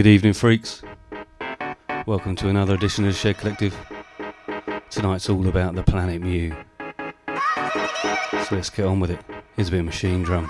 Good evening, freaks. Welcome to another edition of the Shed Collective. Tonight's all about the planet Mu. So let's get on with it. Here's a bit of Machinedrum.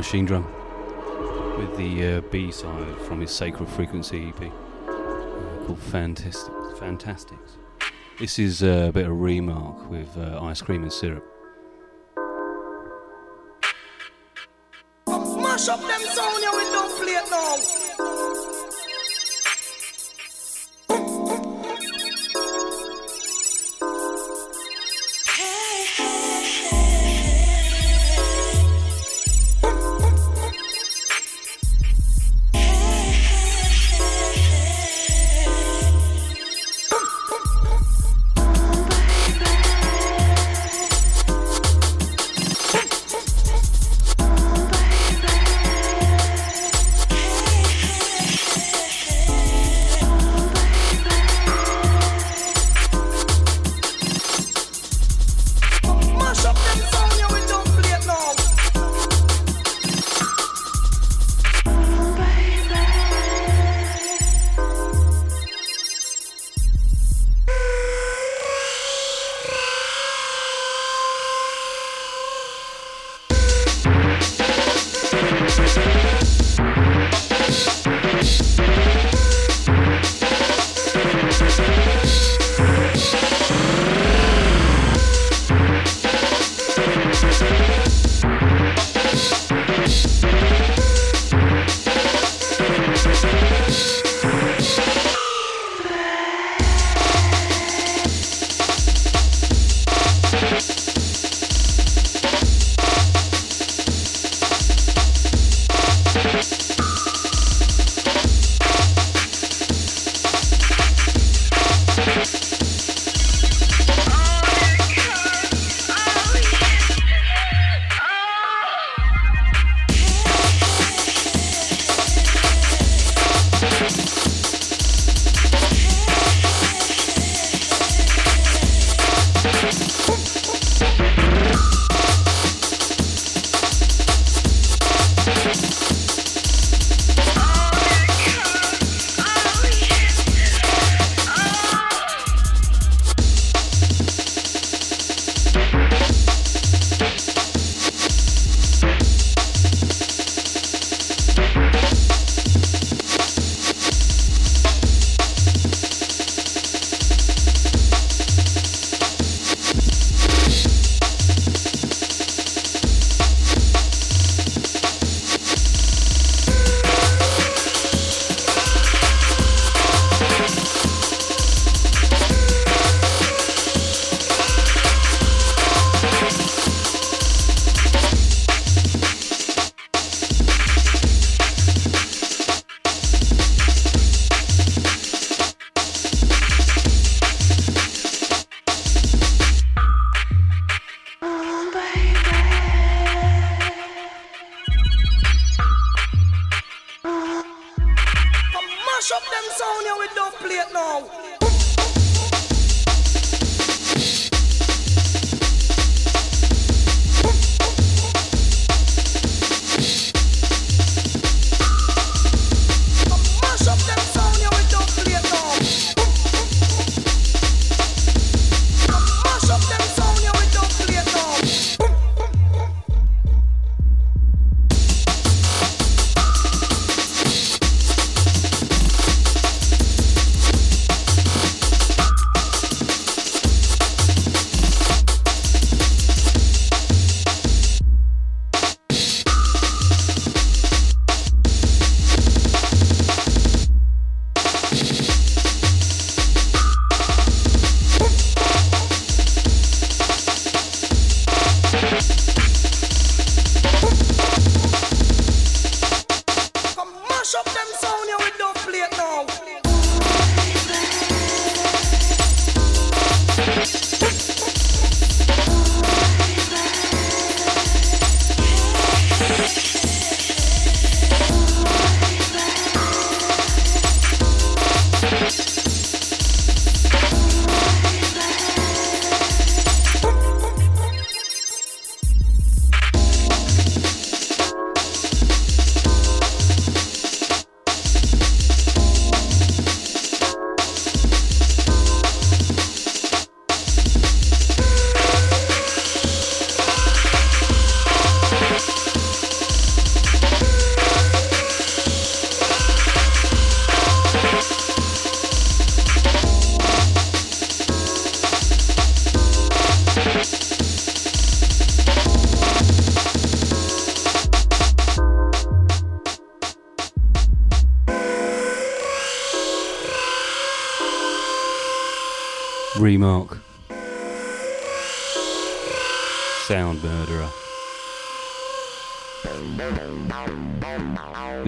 Machinedrum with the uh, B side from his Sacred Frequency EP uh, called Fantastic, Fantastics. This is a bit of Remarc with uh, ice cream and syrup.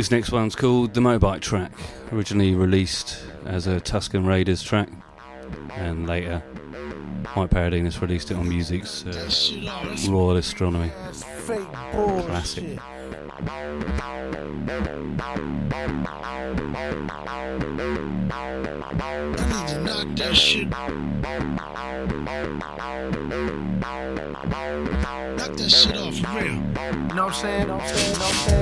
This next one's called The Motorbike Track, originally released as a Tusken Raiders track, and later Mike Paradinas released it on µ-Ziq's uh, Royal Astronomy. Classic. I need to knock that shit. Knock that shit off real. You know what I'm saying? Know what I'm saying? Know what I'm saying?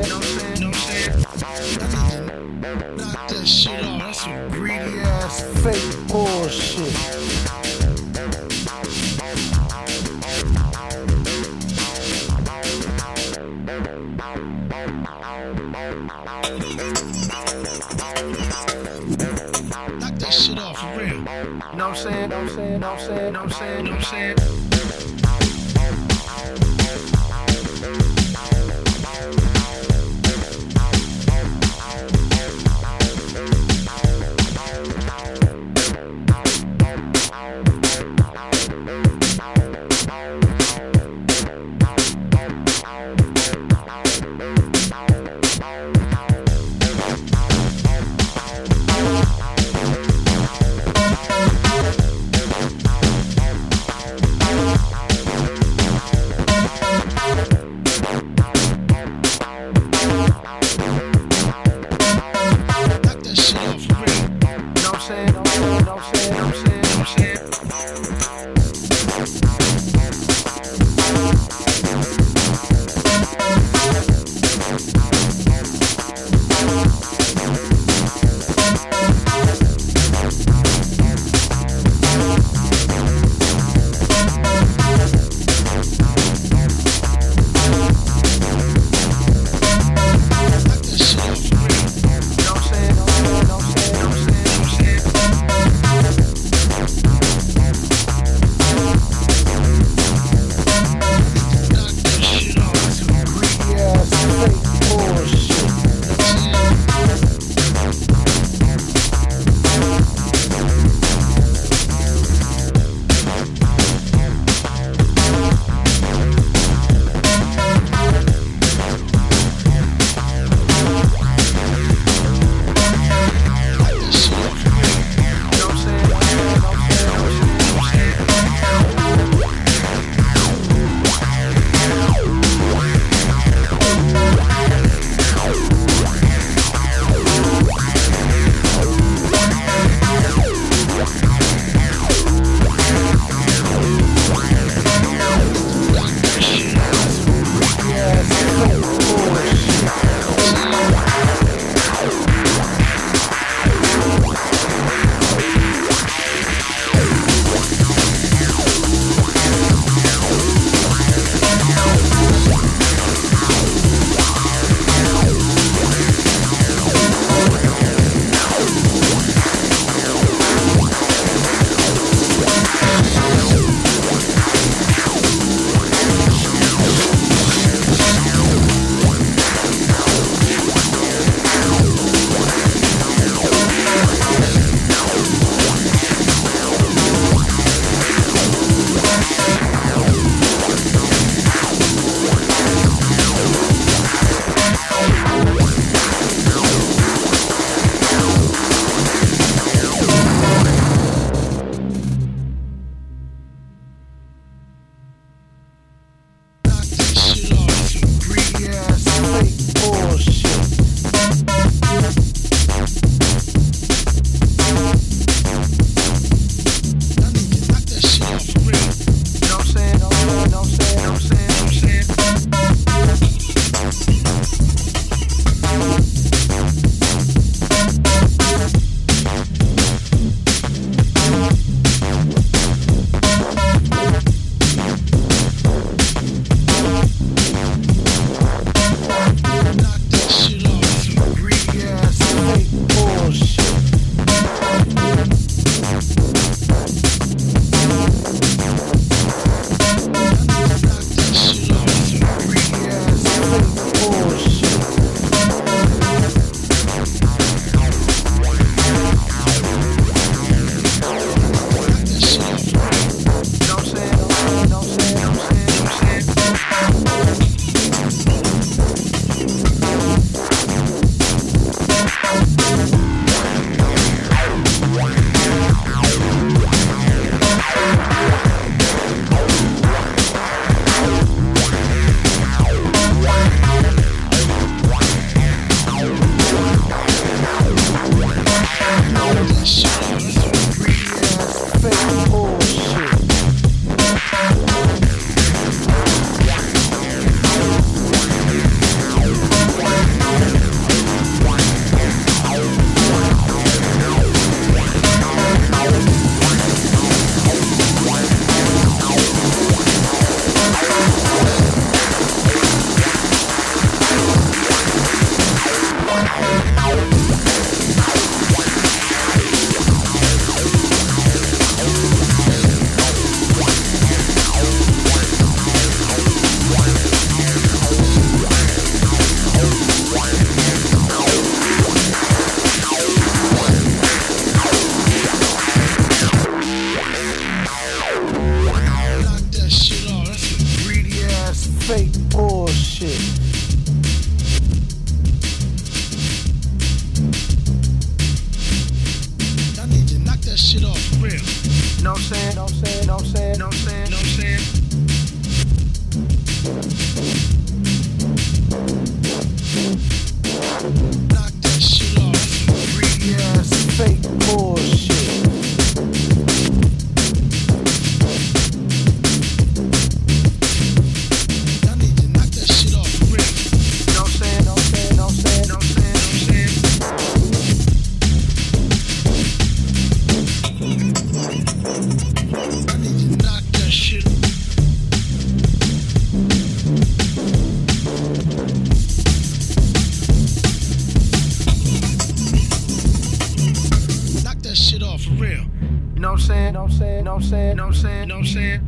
saying? Know what I'm saying? Know what I'm saying?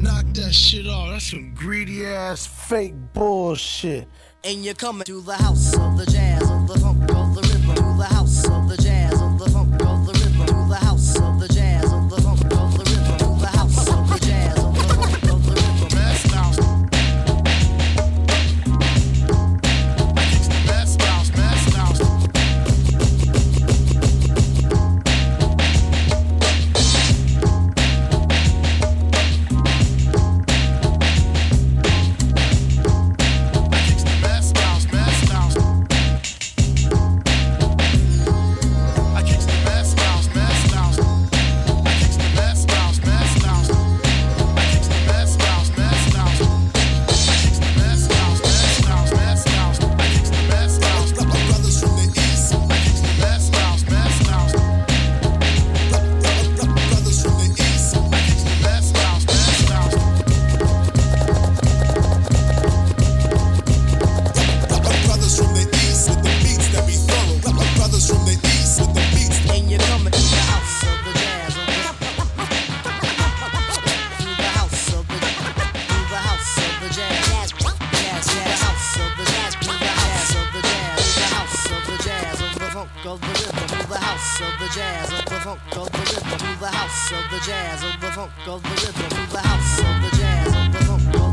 Knock that shit off. That's some greedy ass fake bullshit. And you're coming to the house of the of the jazz, of the funk, of the rhythm, of the house, of the jazz, of the funk,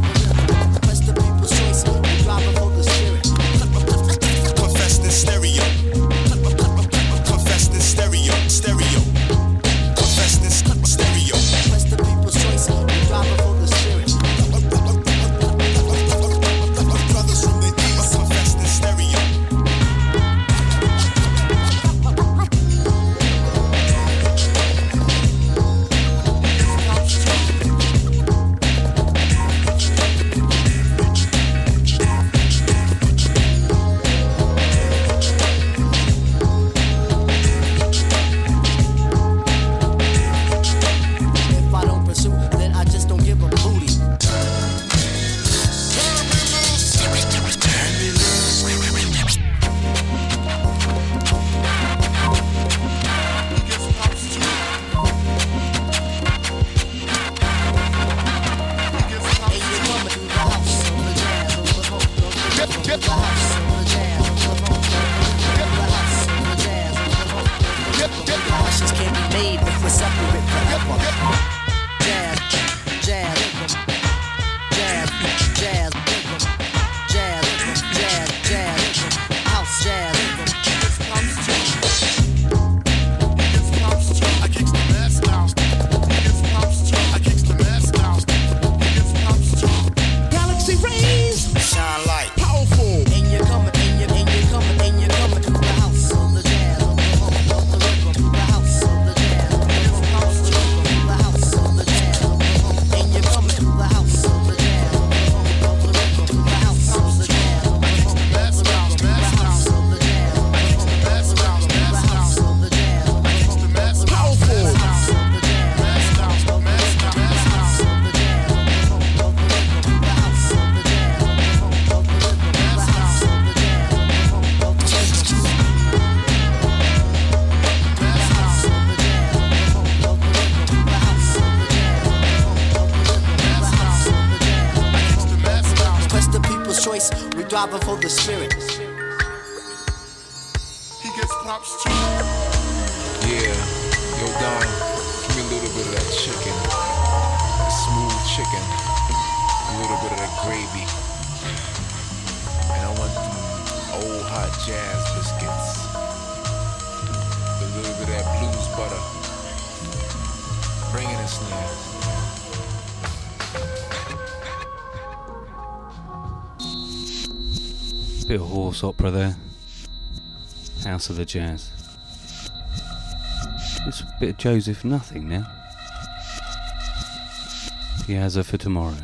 Opera there. House of the Jazz. It's a bit of Joseph Nothing now. Piazza for tomorrow.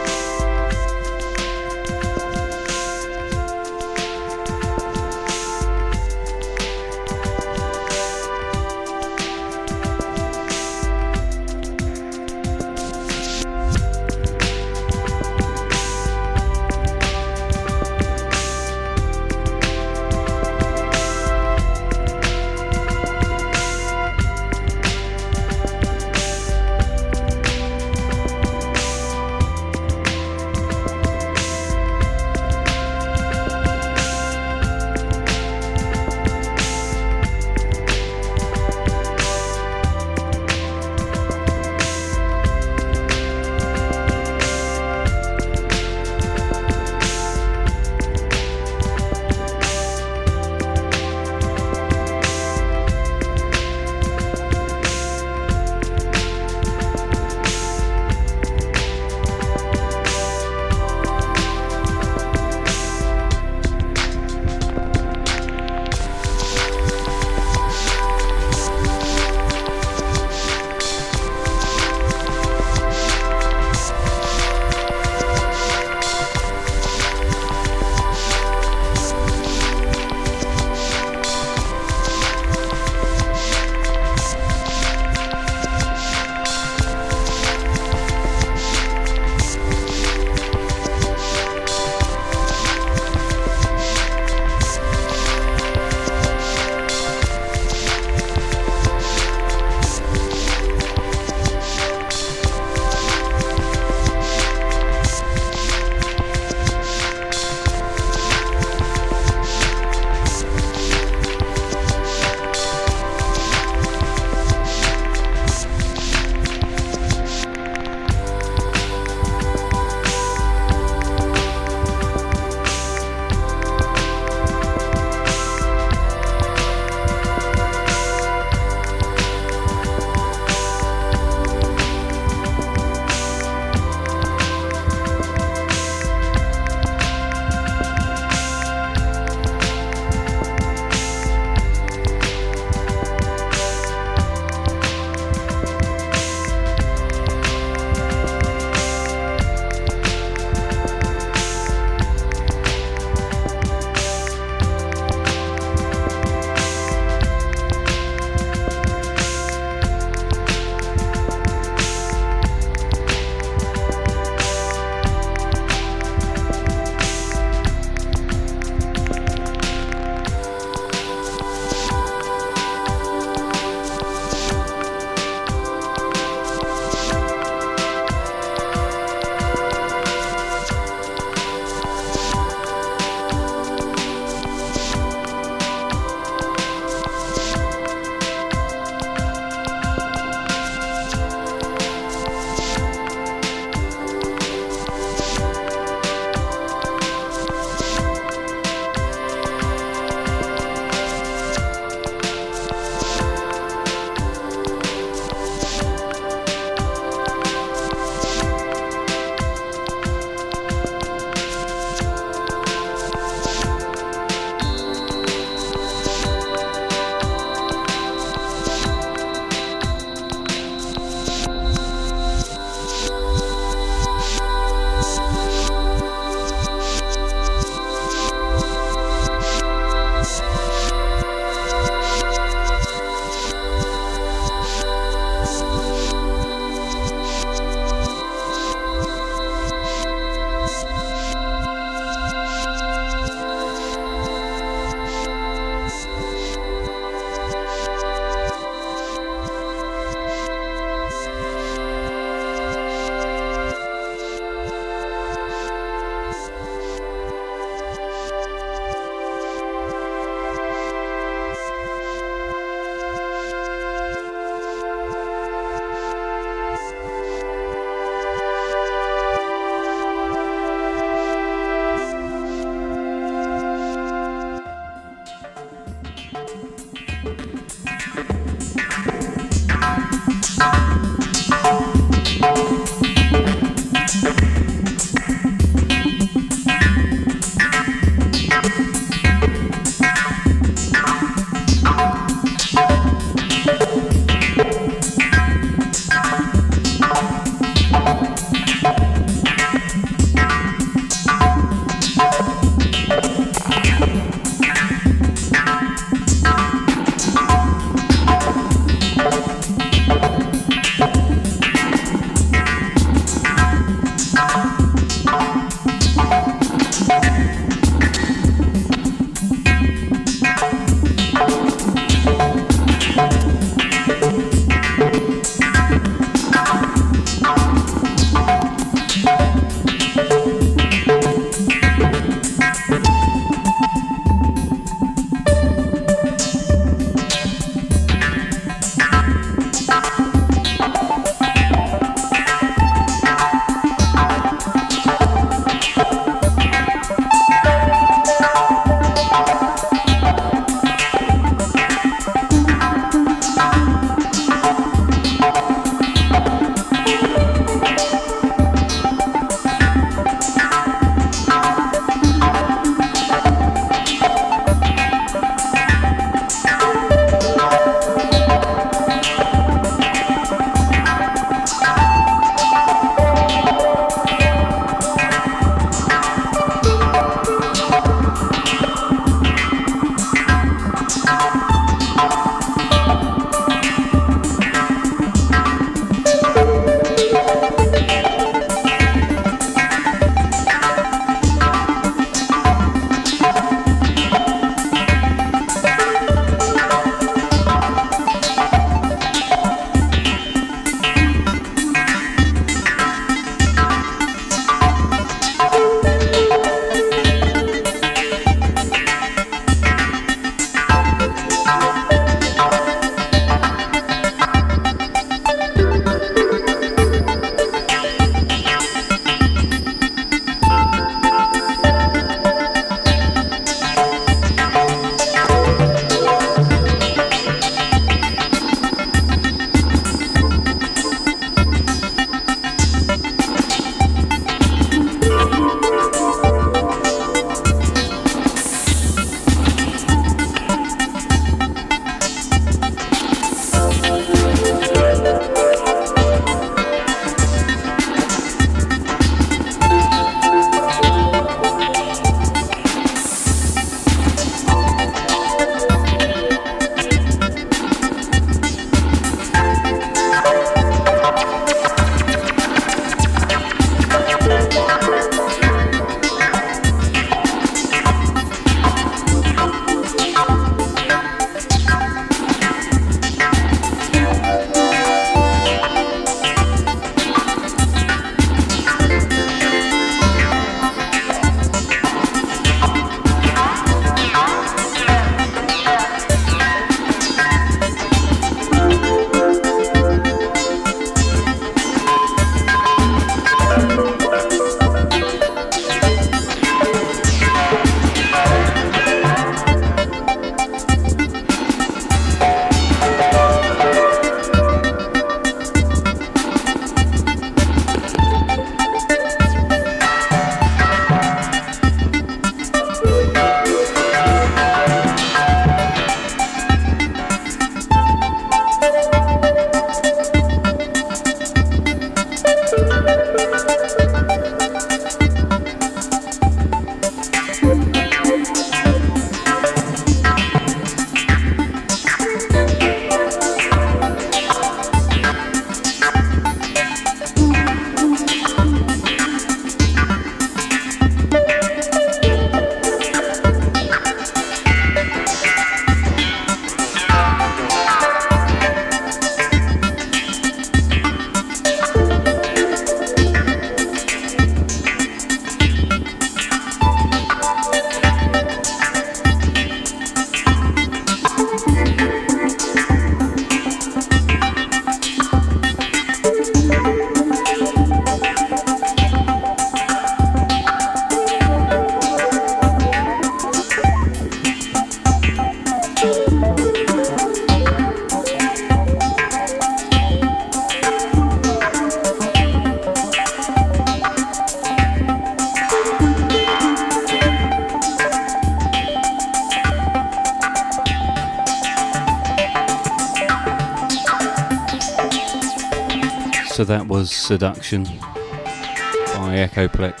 Seduction by Echoplex.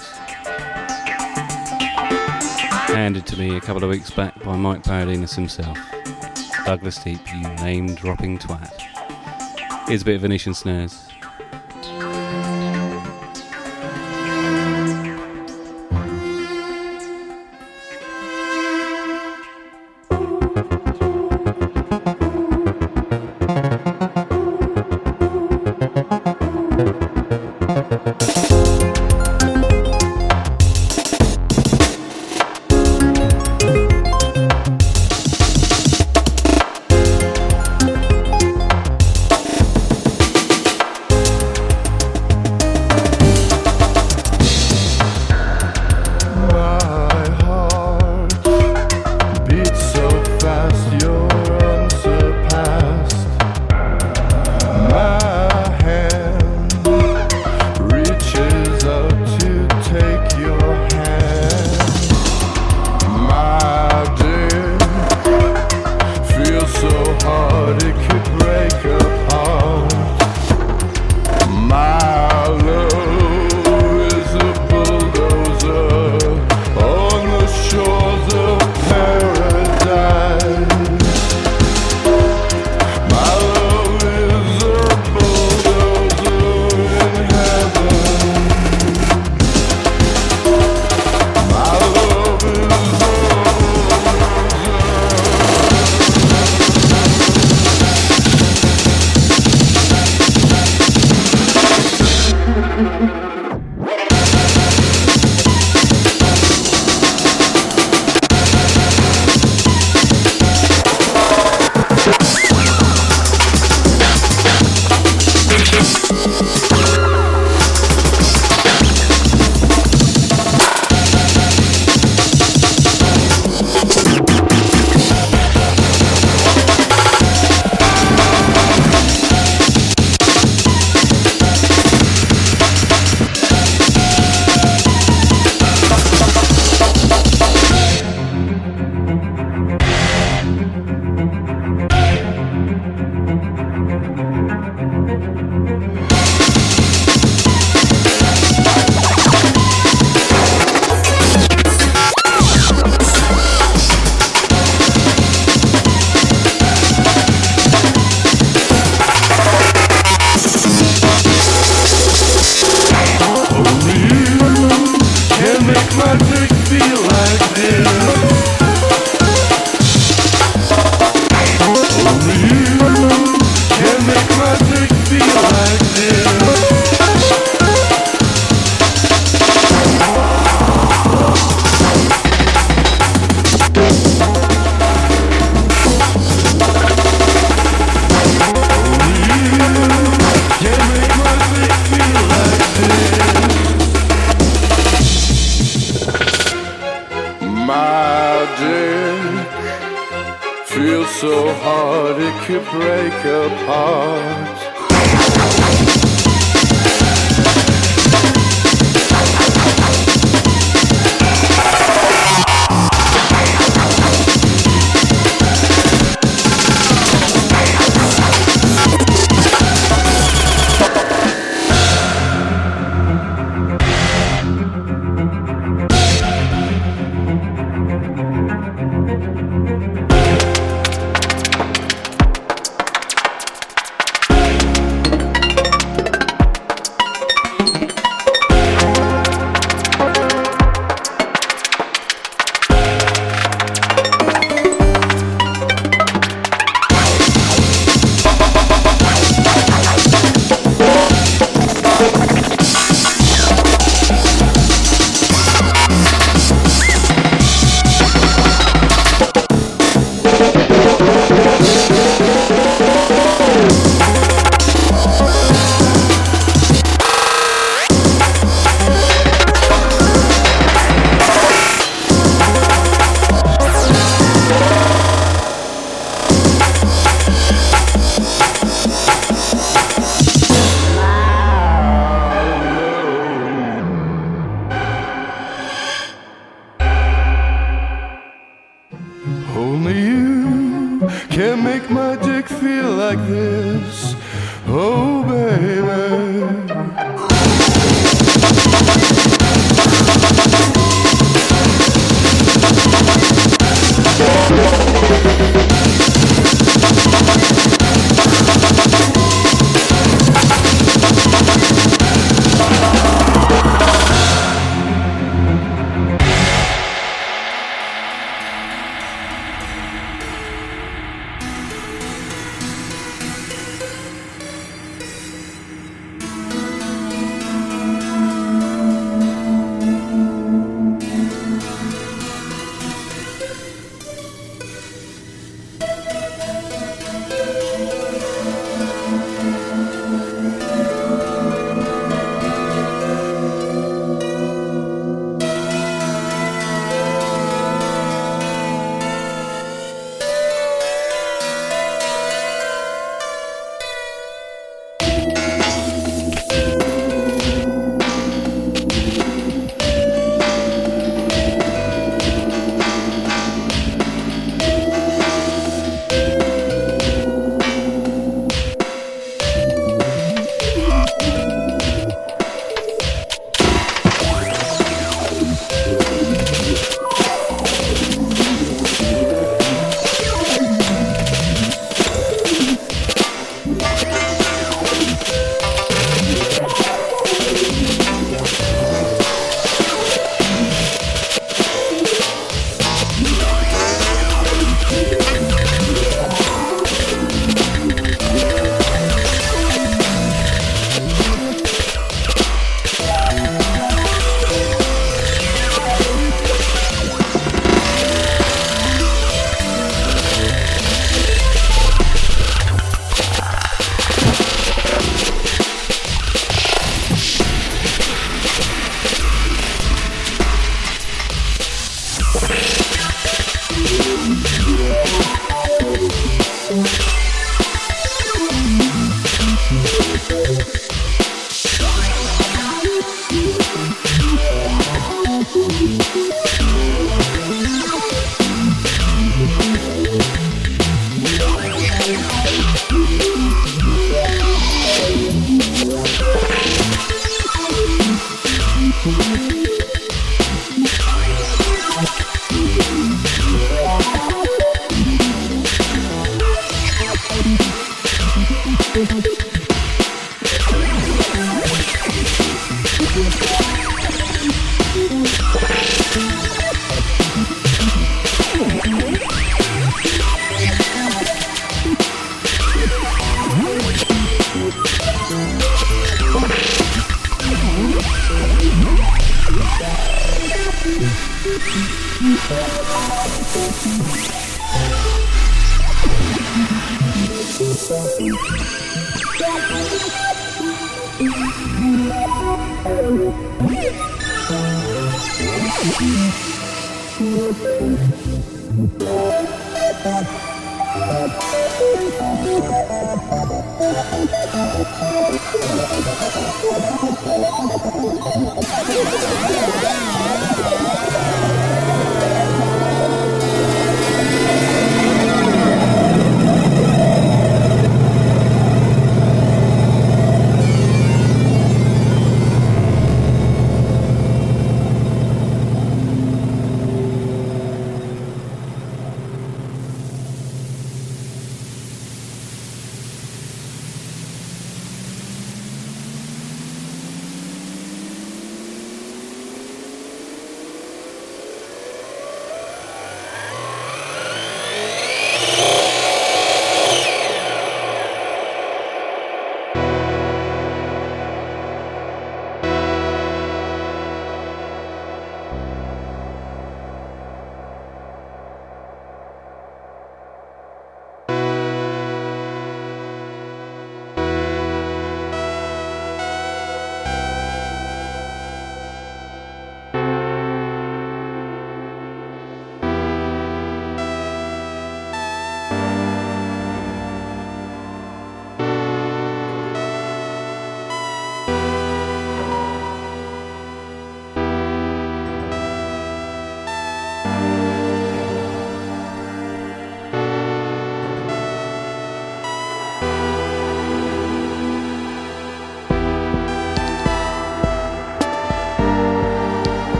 Handed to me a couple of weeks back by Mike Paradinas himself. Douglas Deep, you name dropping twat. Here's a bit of Venetian snares.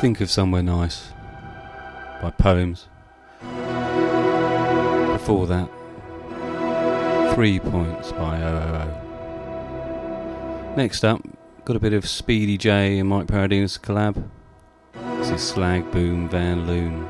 Think of Somewhere Nice by Poems. Before that, Three Points by OOO. Next up, got a bit of Speedy J and Mike Paradinas collab. This is Slag Boom Van Loon.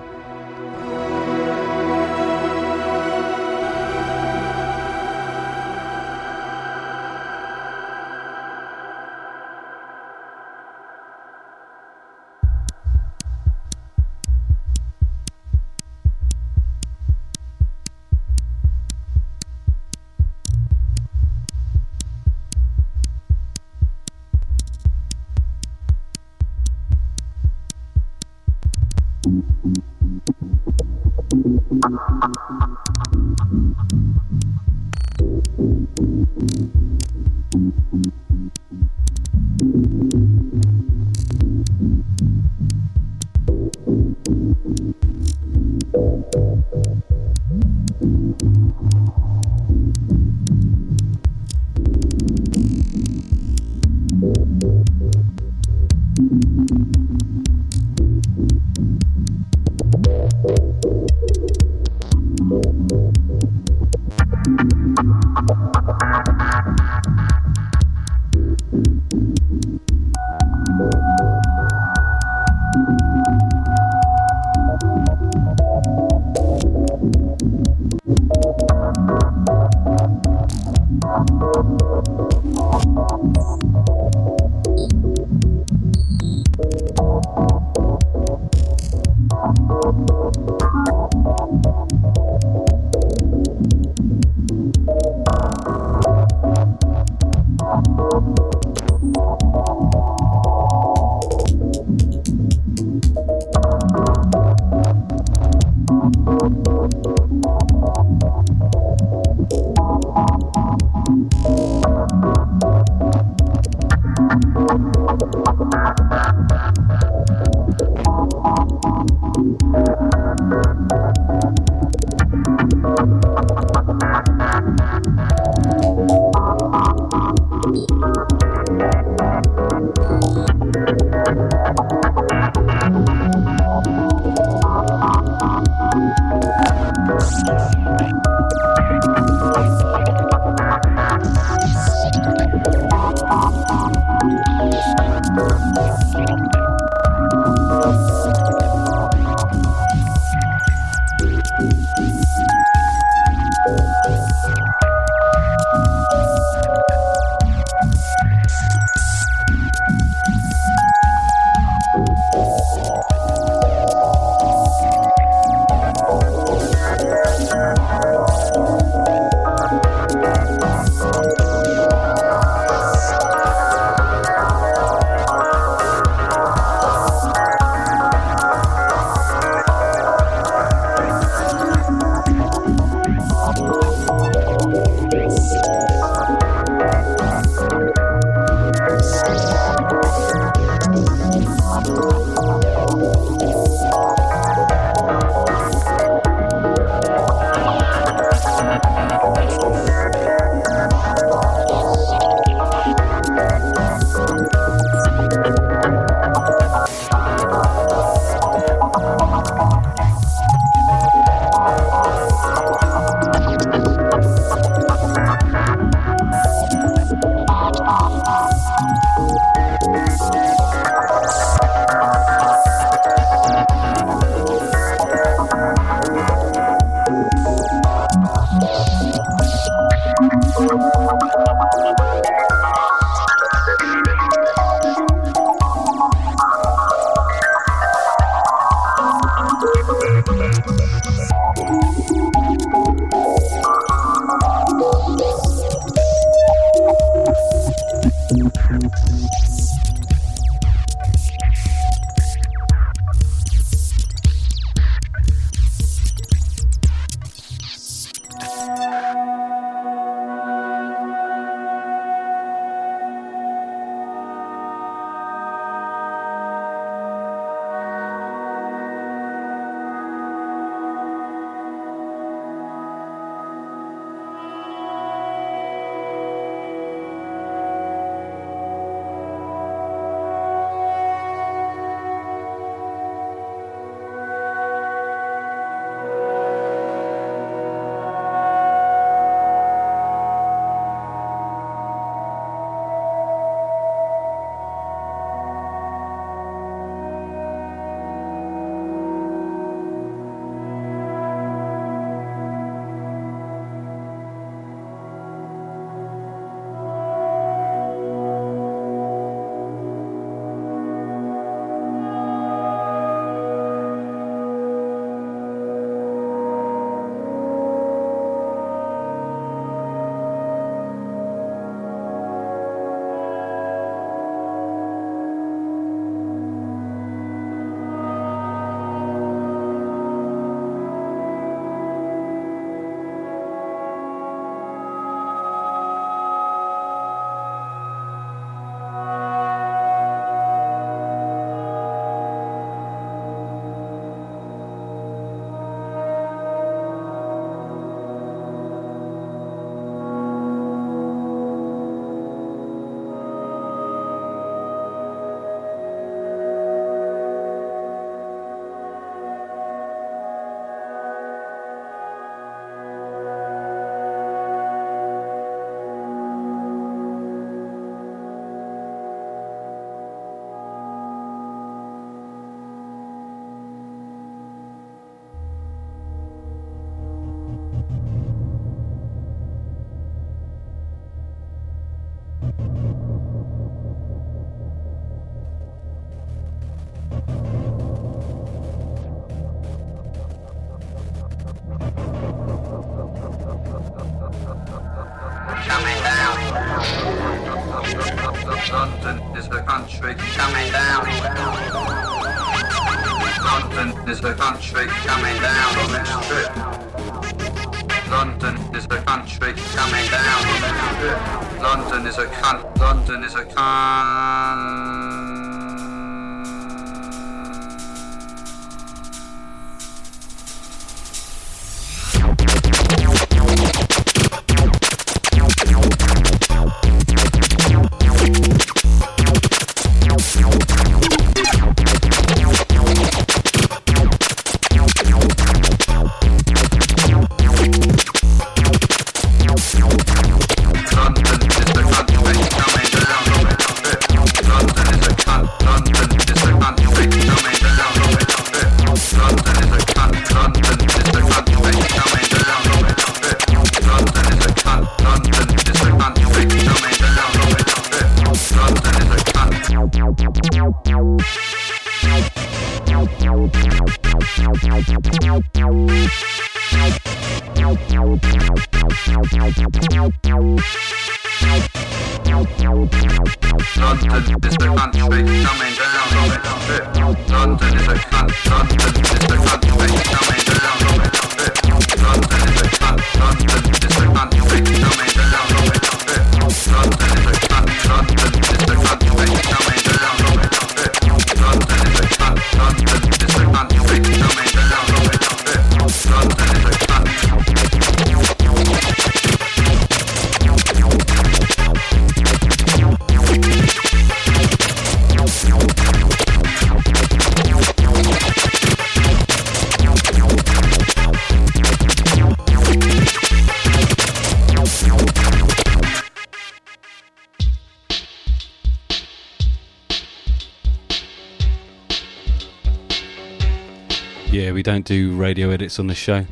don't do radio edits on the show.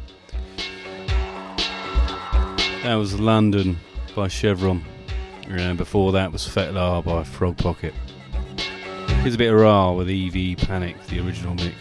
That was London by Chevron. And before that was Fetlar by Frog Pocket. Here's a bit of Ra with EV Panic, the original mix.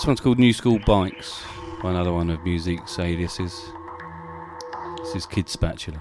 This one's called New School Bikes by another one of µ-Ziq's aliases. This is Kid Spatula.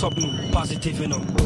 Something positive, you.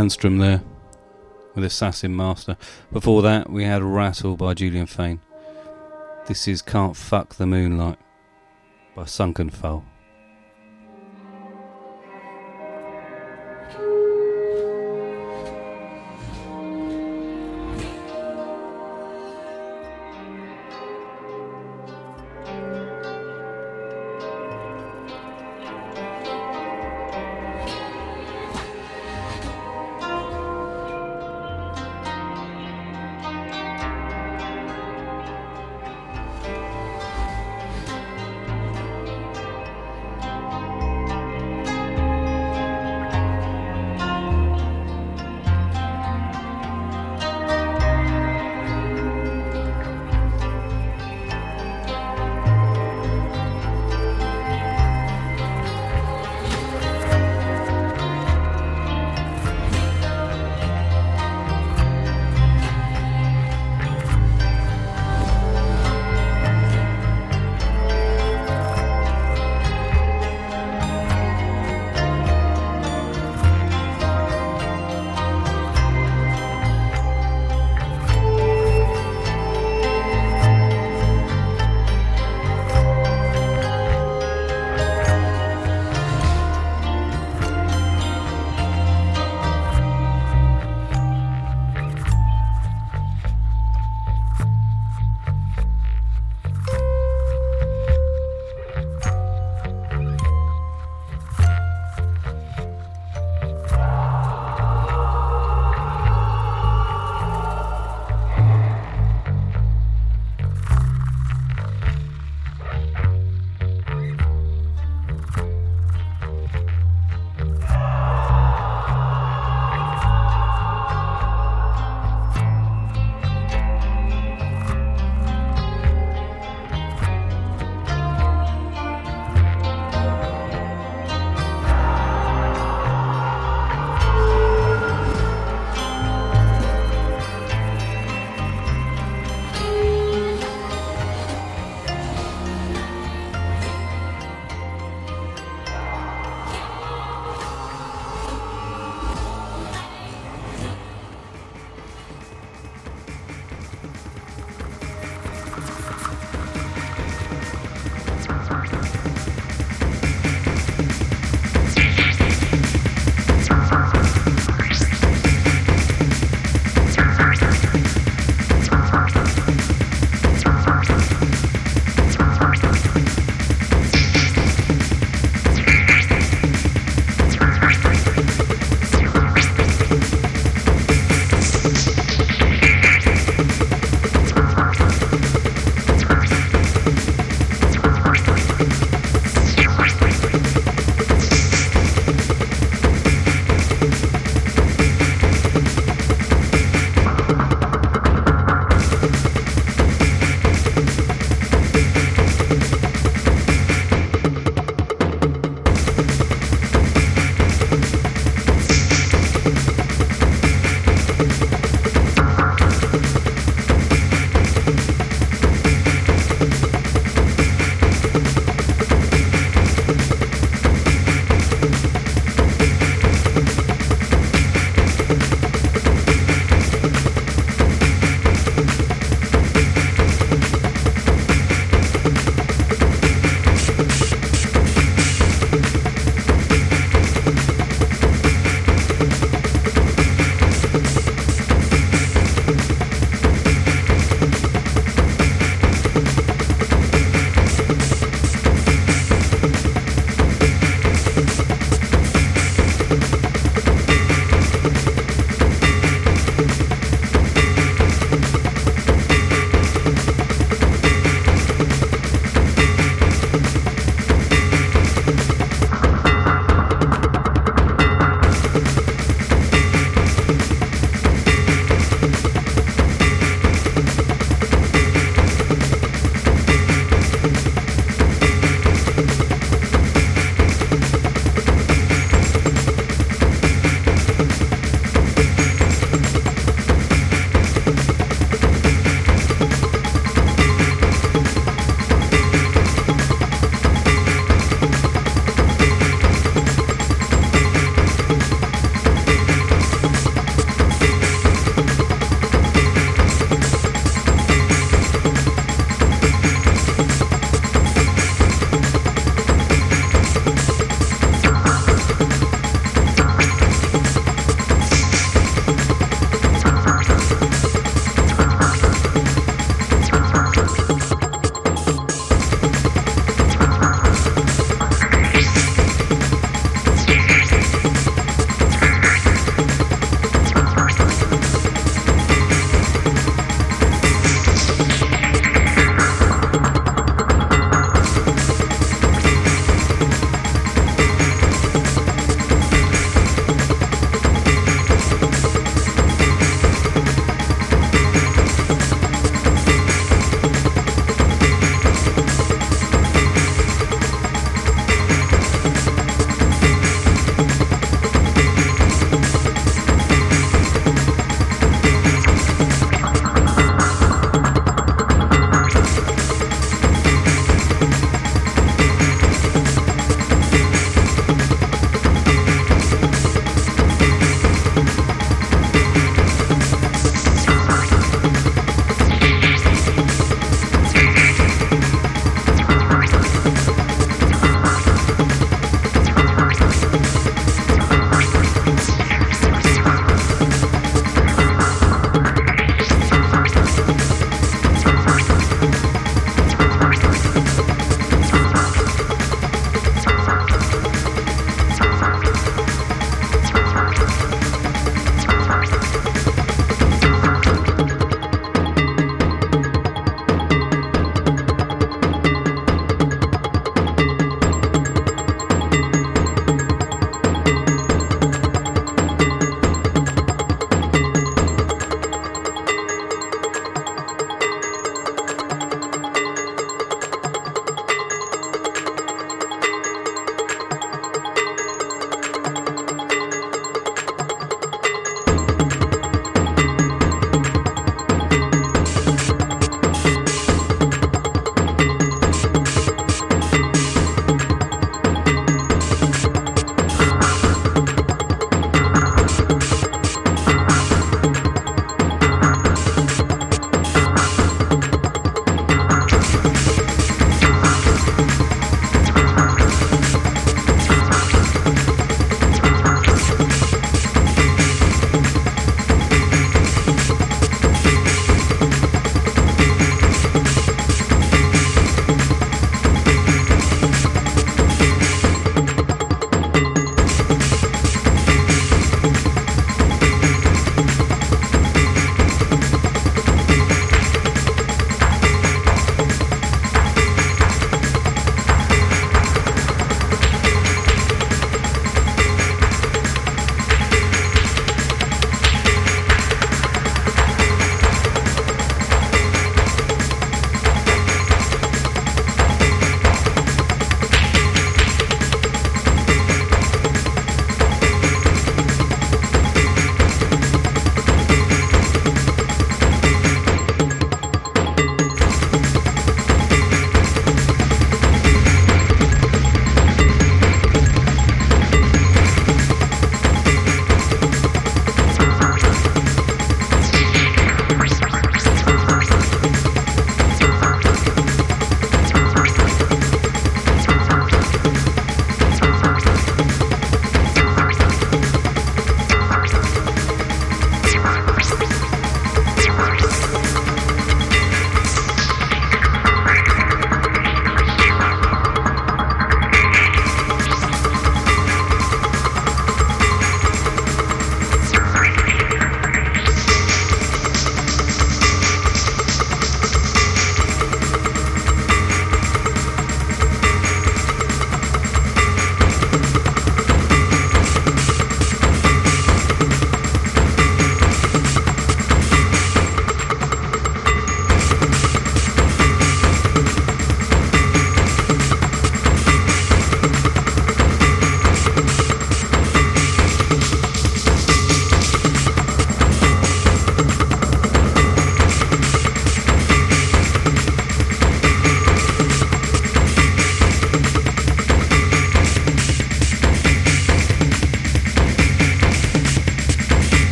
Landstrom there with Assassin Master. Before that, we had Rattle by Julian Fain. This is Can't Fuck the Moonlight by Sunken Foal.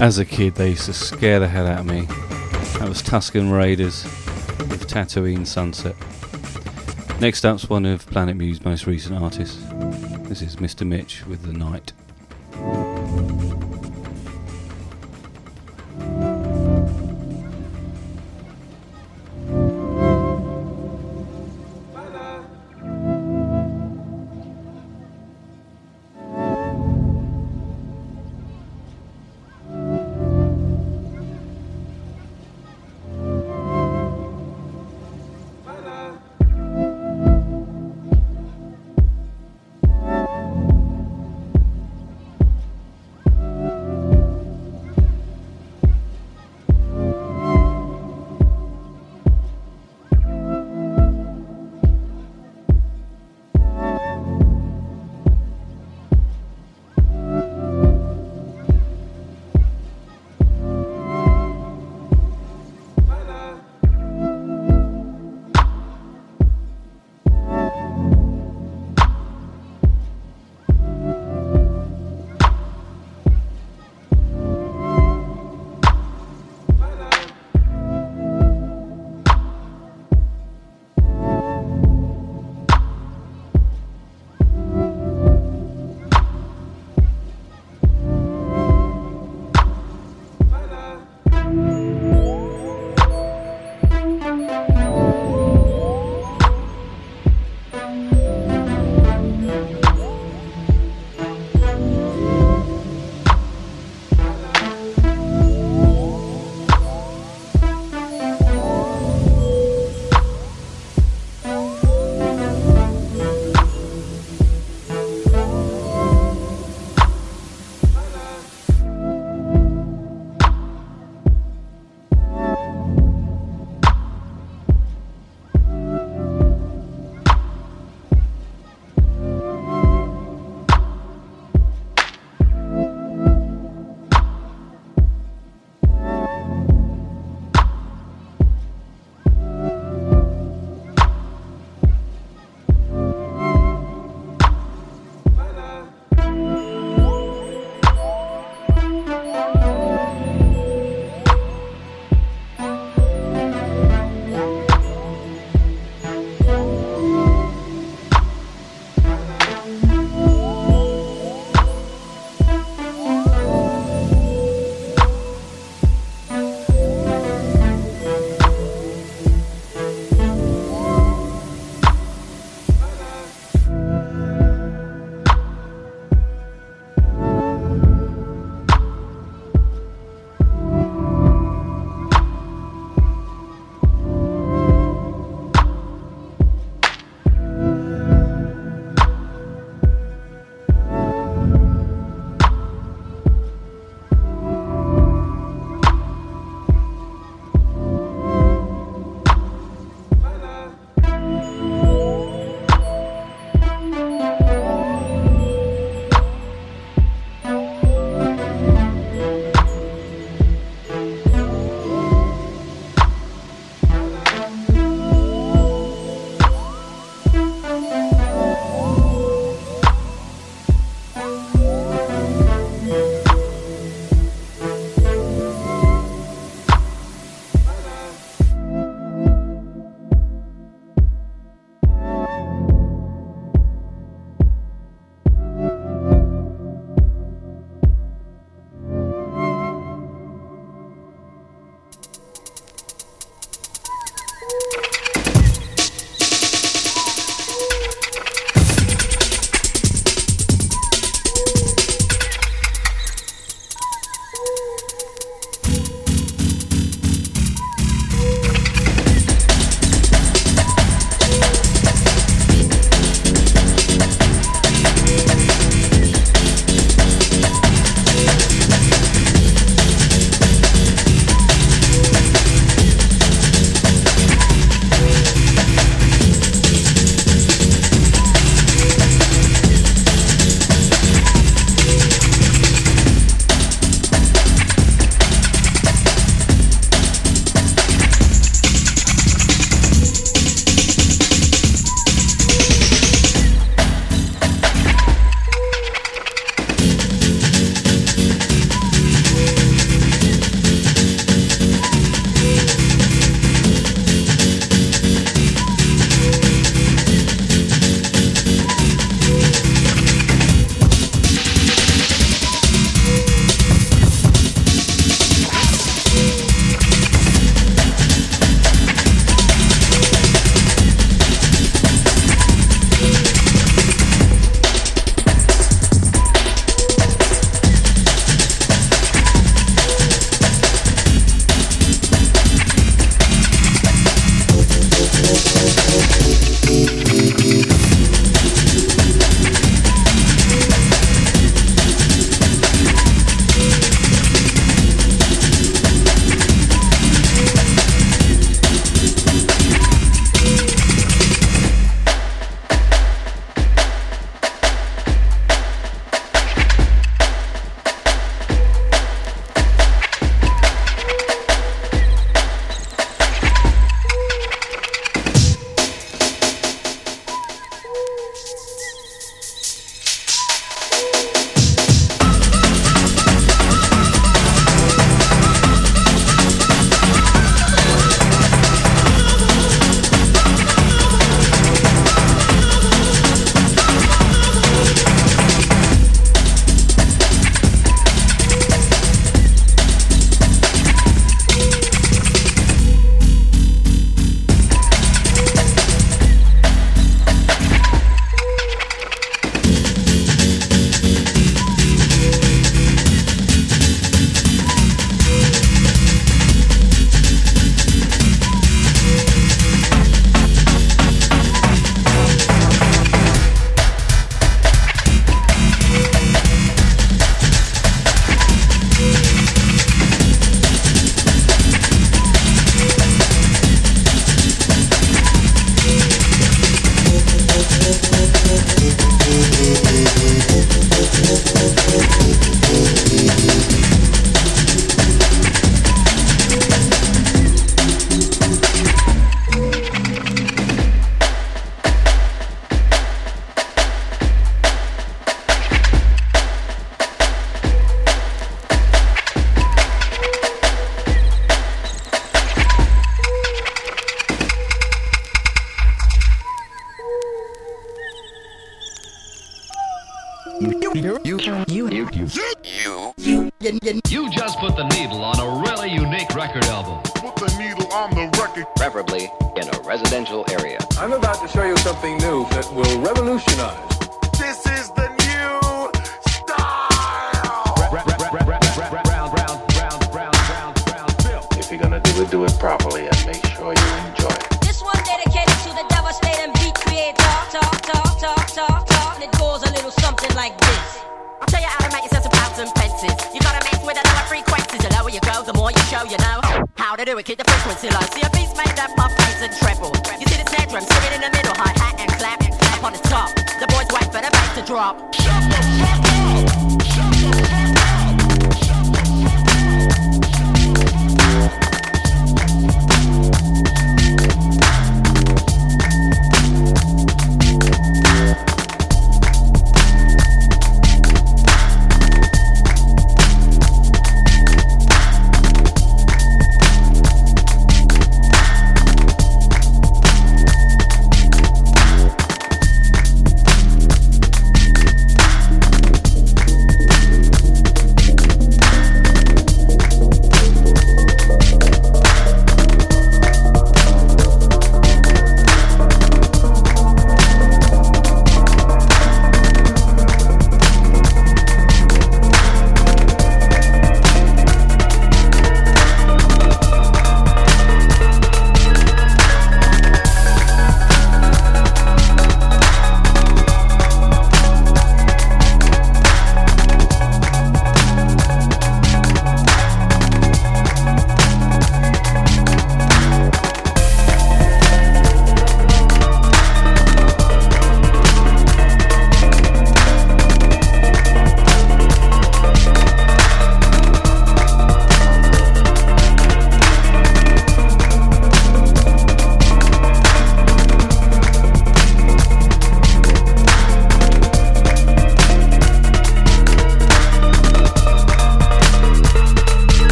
As a kid, they used to scare the hell out of me. That was Tusken Raiders with Tatooine Sunset. Next up's one of Planet Mu's most recent artists. This is Mr. Mitch with The Night.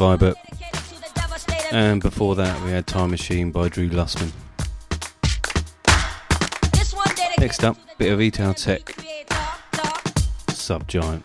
Vibert. And before that, we had Time Machine by Drew Lustman. Next up, bit of Ital Tek. Subgiant.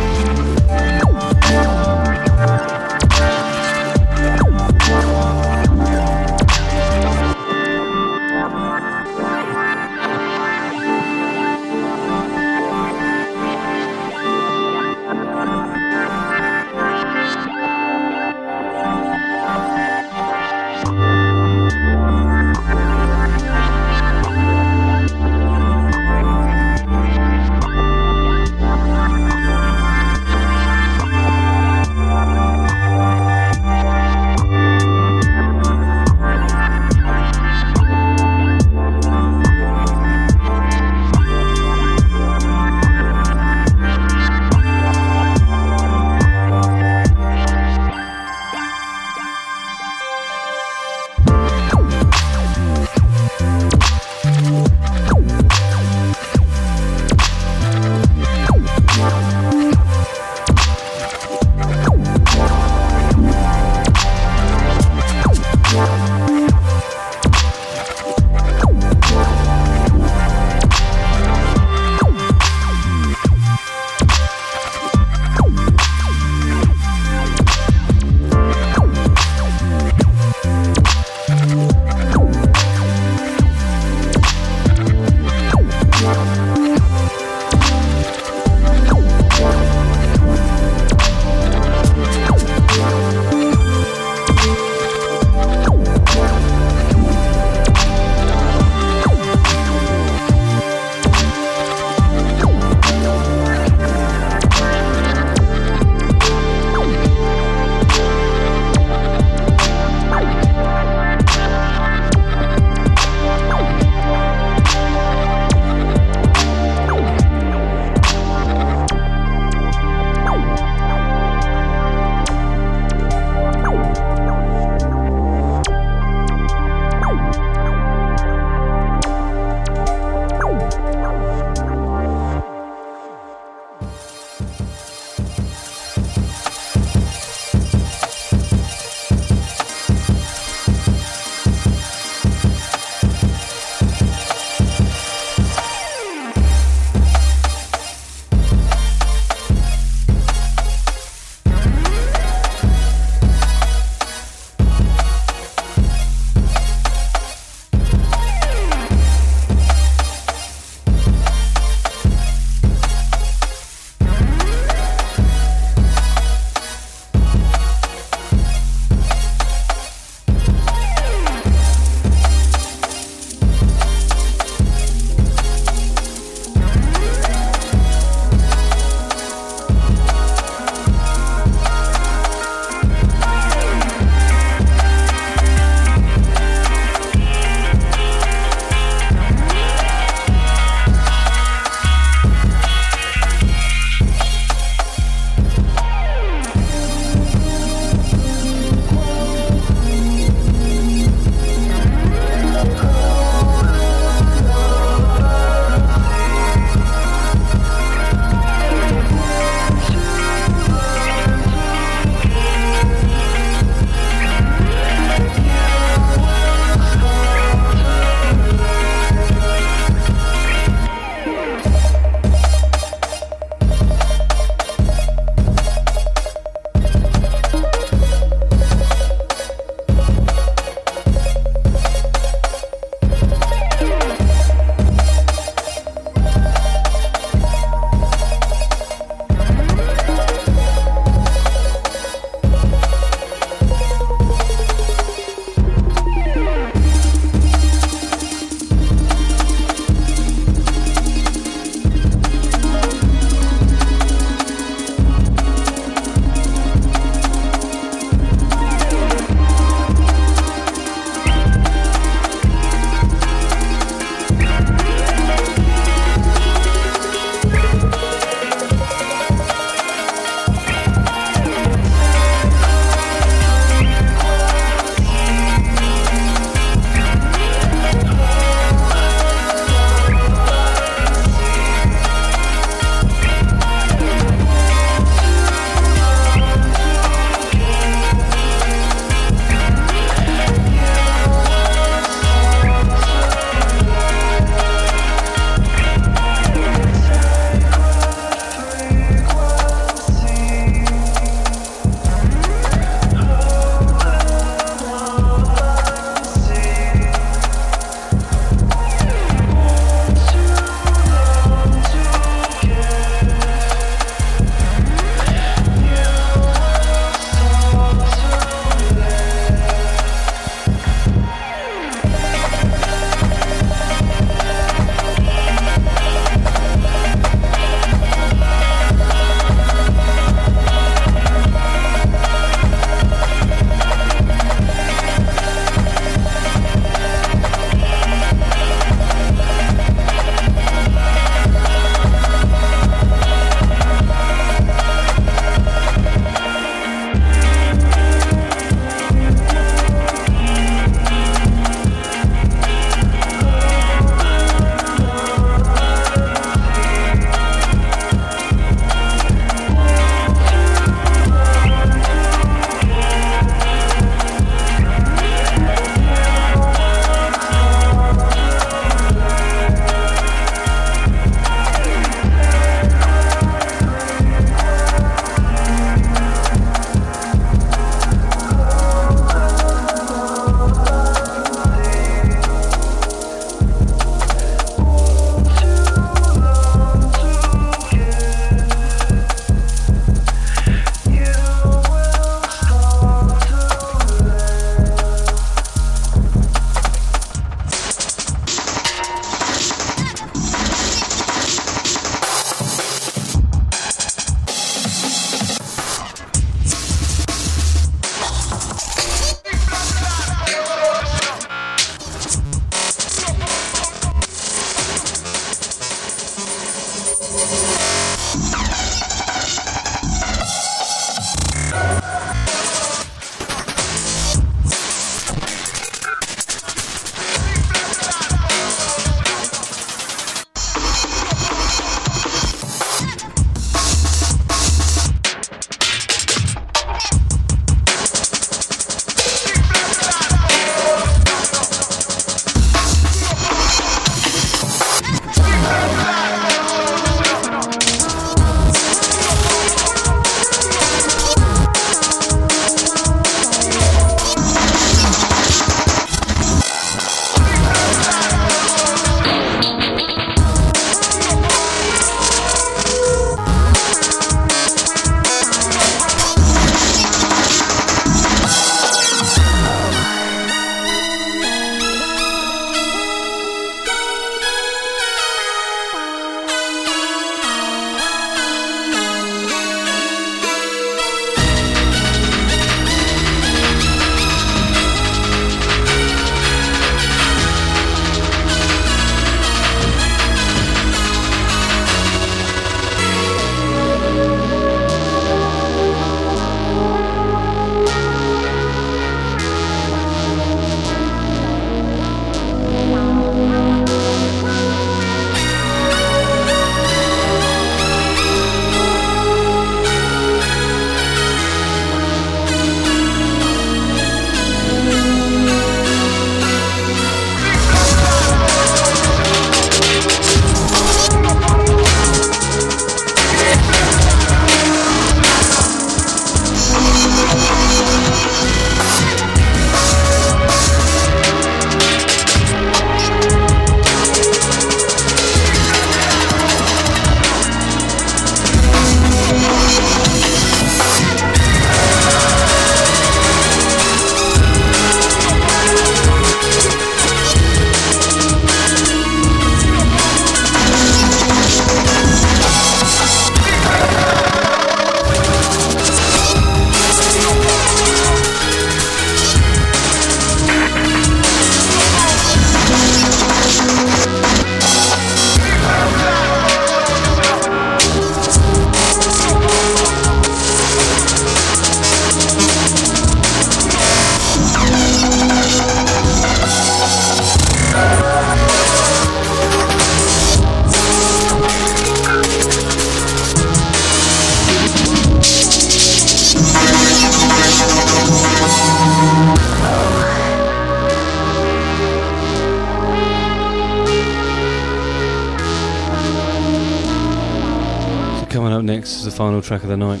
Track of the night.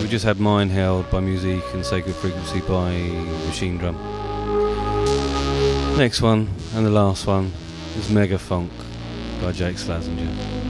We just had Mine Held by µ-Ziq and Sacred Frequency by Machinedrum. Next one, and the last one, is Mega Funk by Jake Slazenger.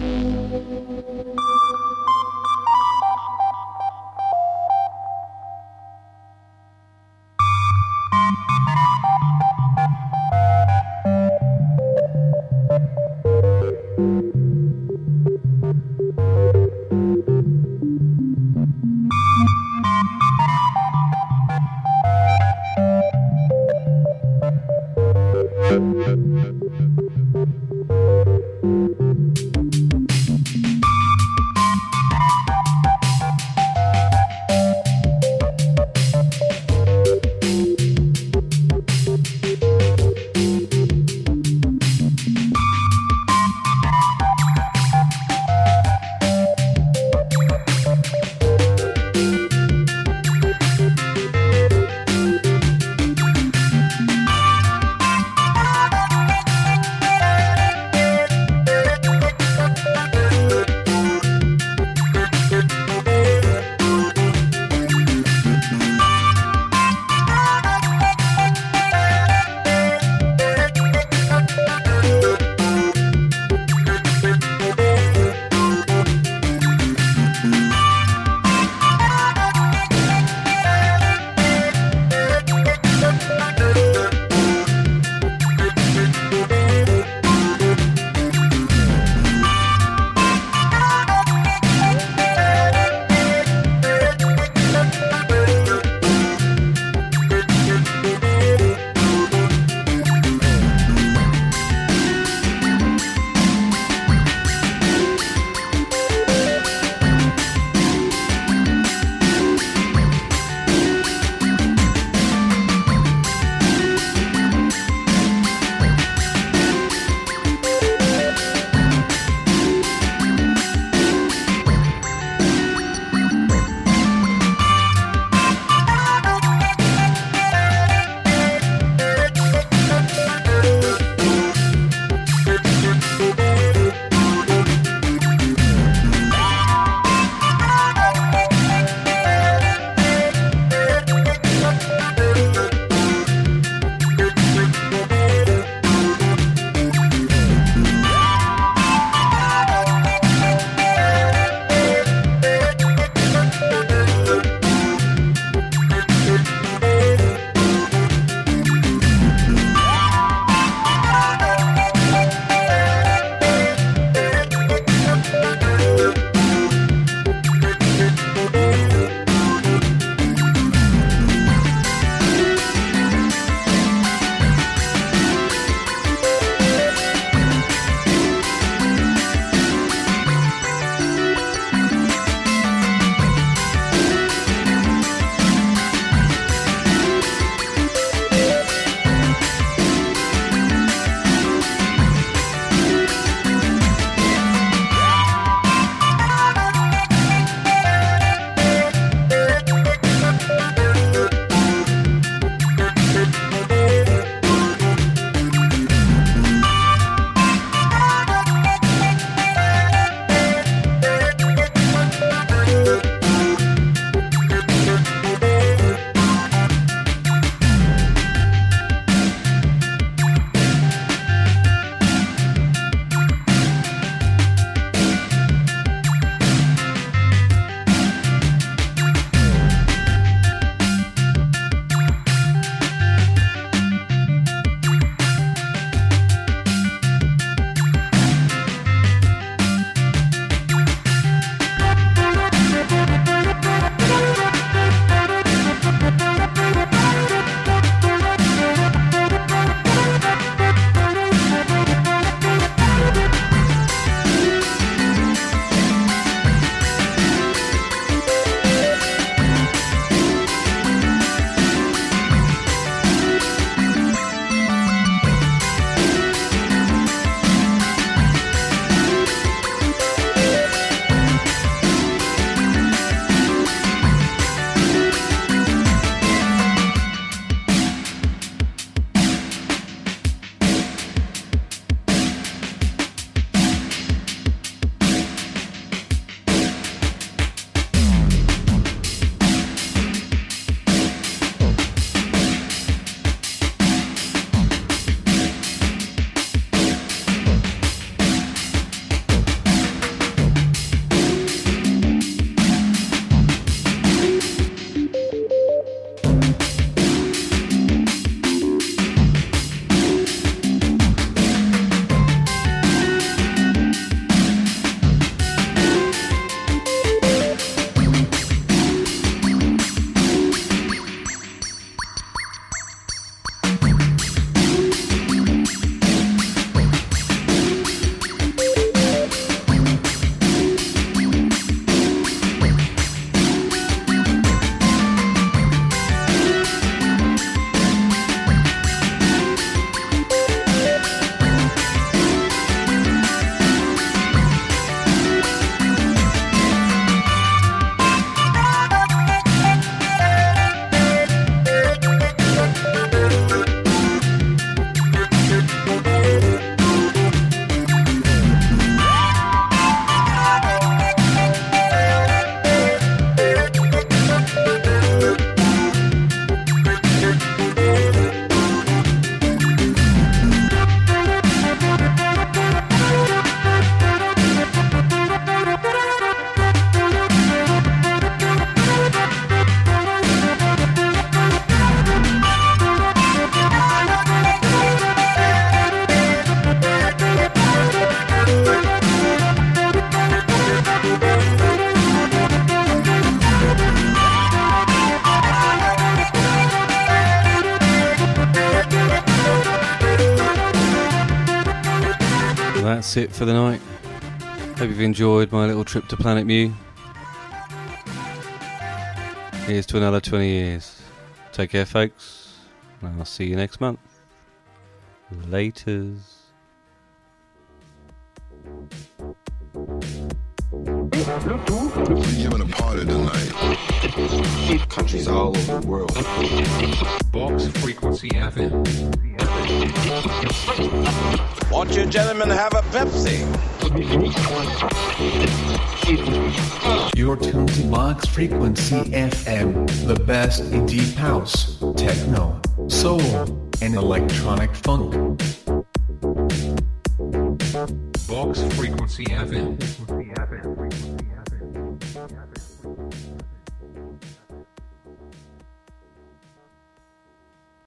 That's it for the night. Hope you've enjoyed my little trip to Planet Mu. Here's to another 20 years. Take care, folks. And I'll see you next month. Laters. We're giving a party tonight. Countries all over the world. Box Frequency FM. Won't you gentlemen have to Box Frequency FM, the best in deep house, techno, soul, and electronic funk.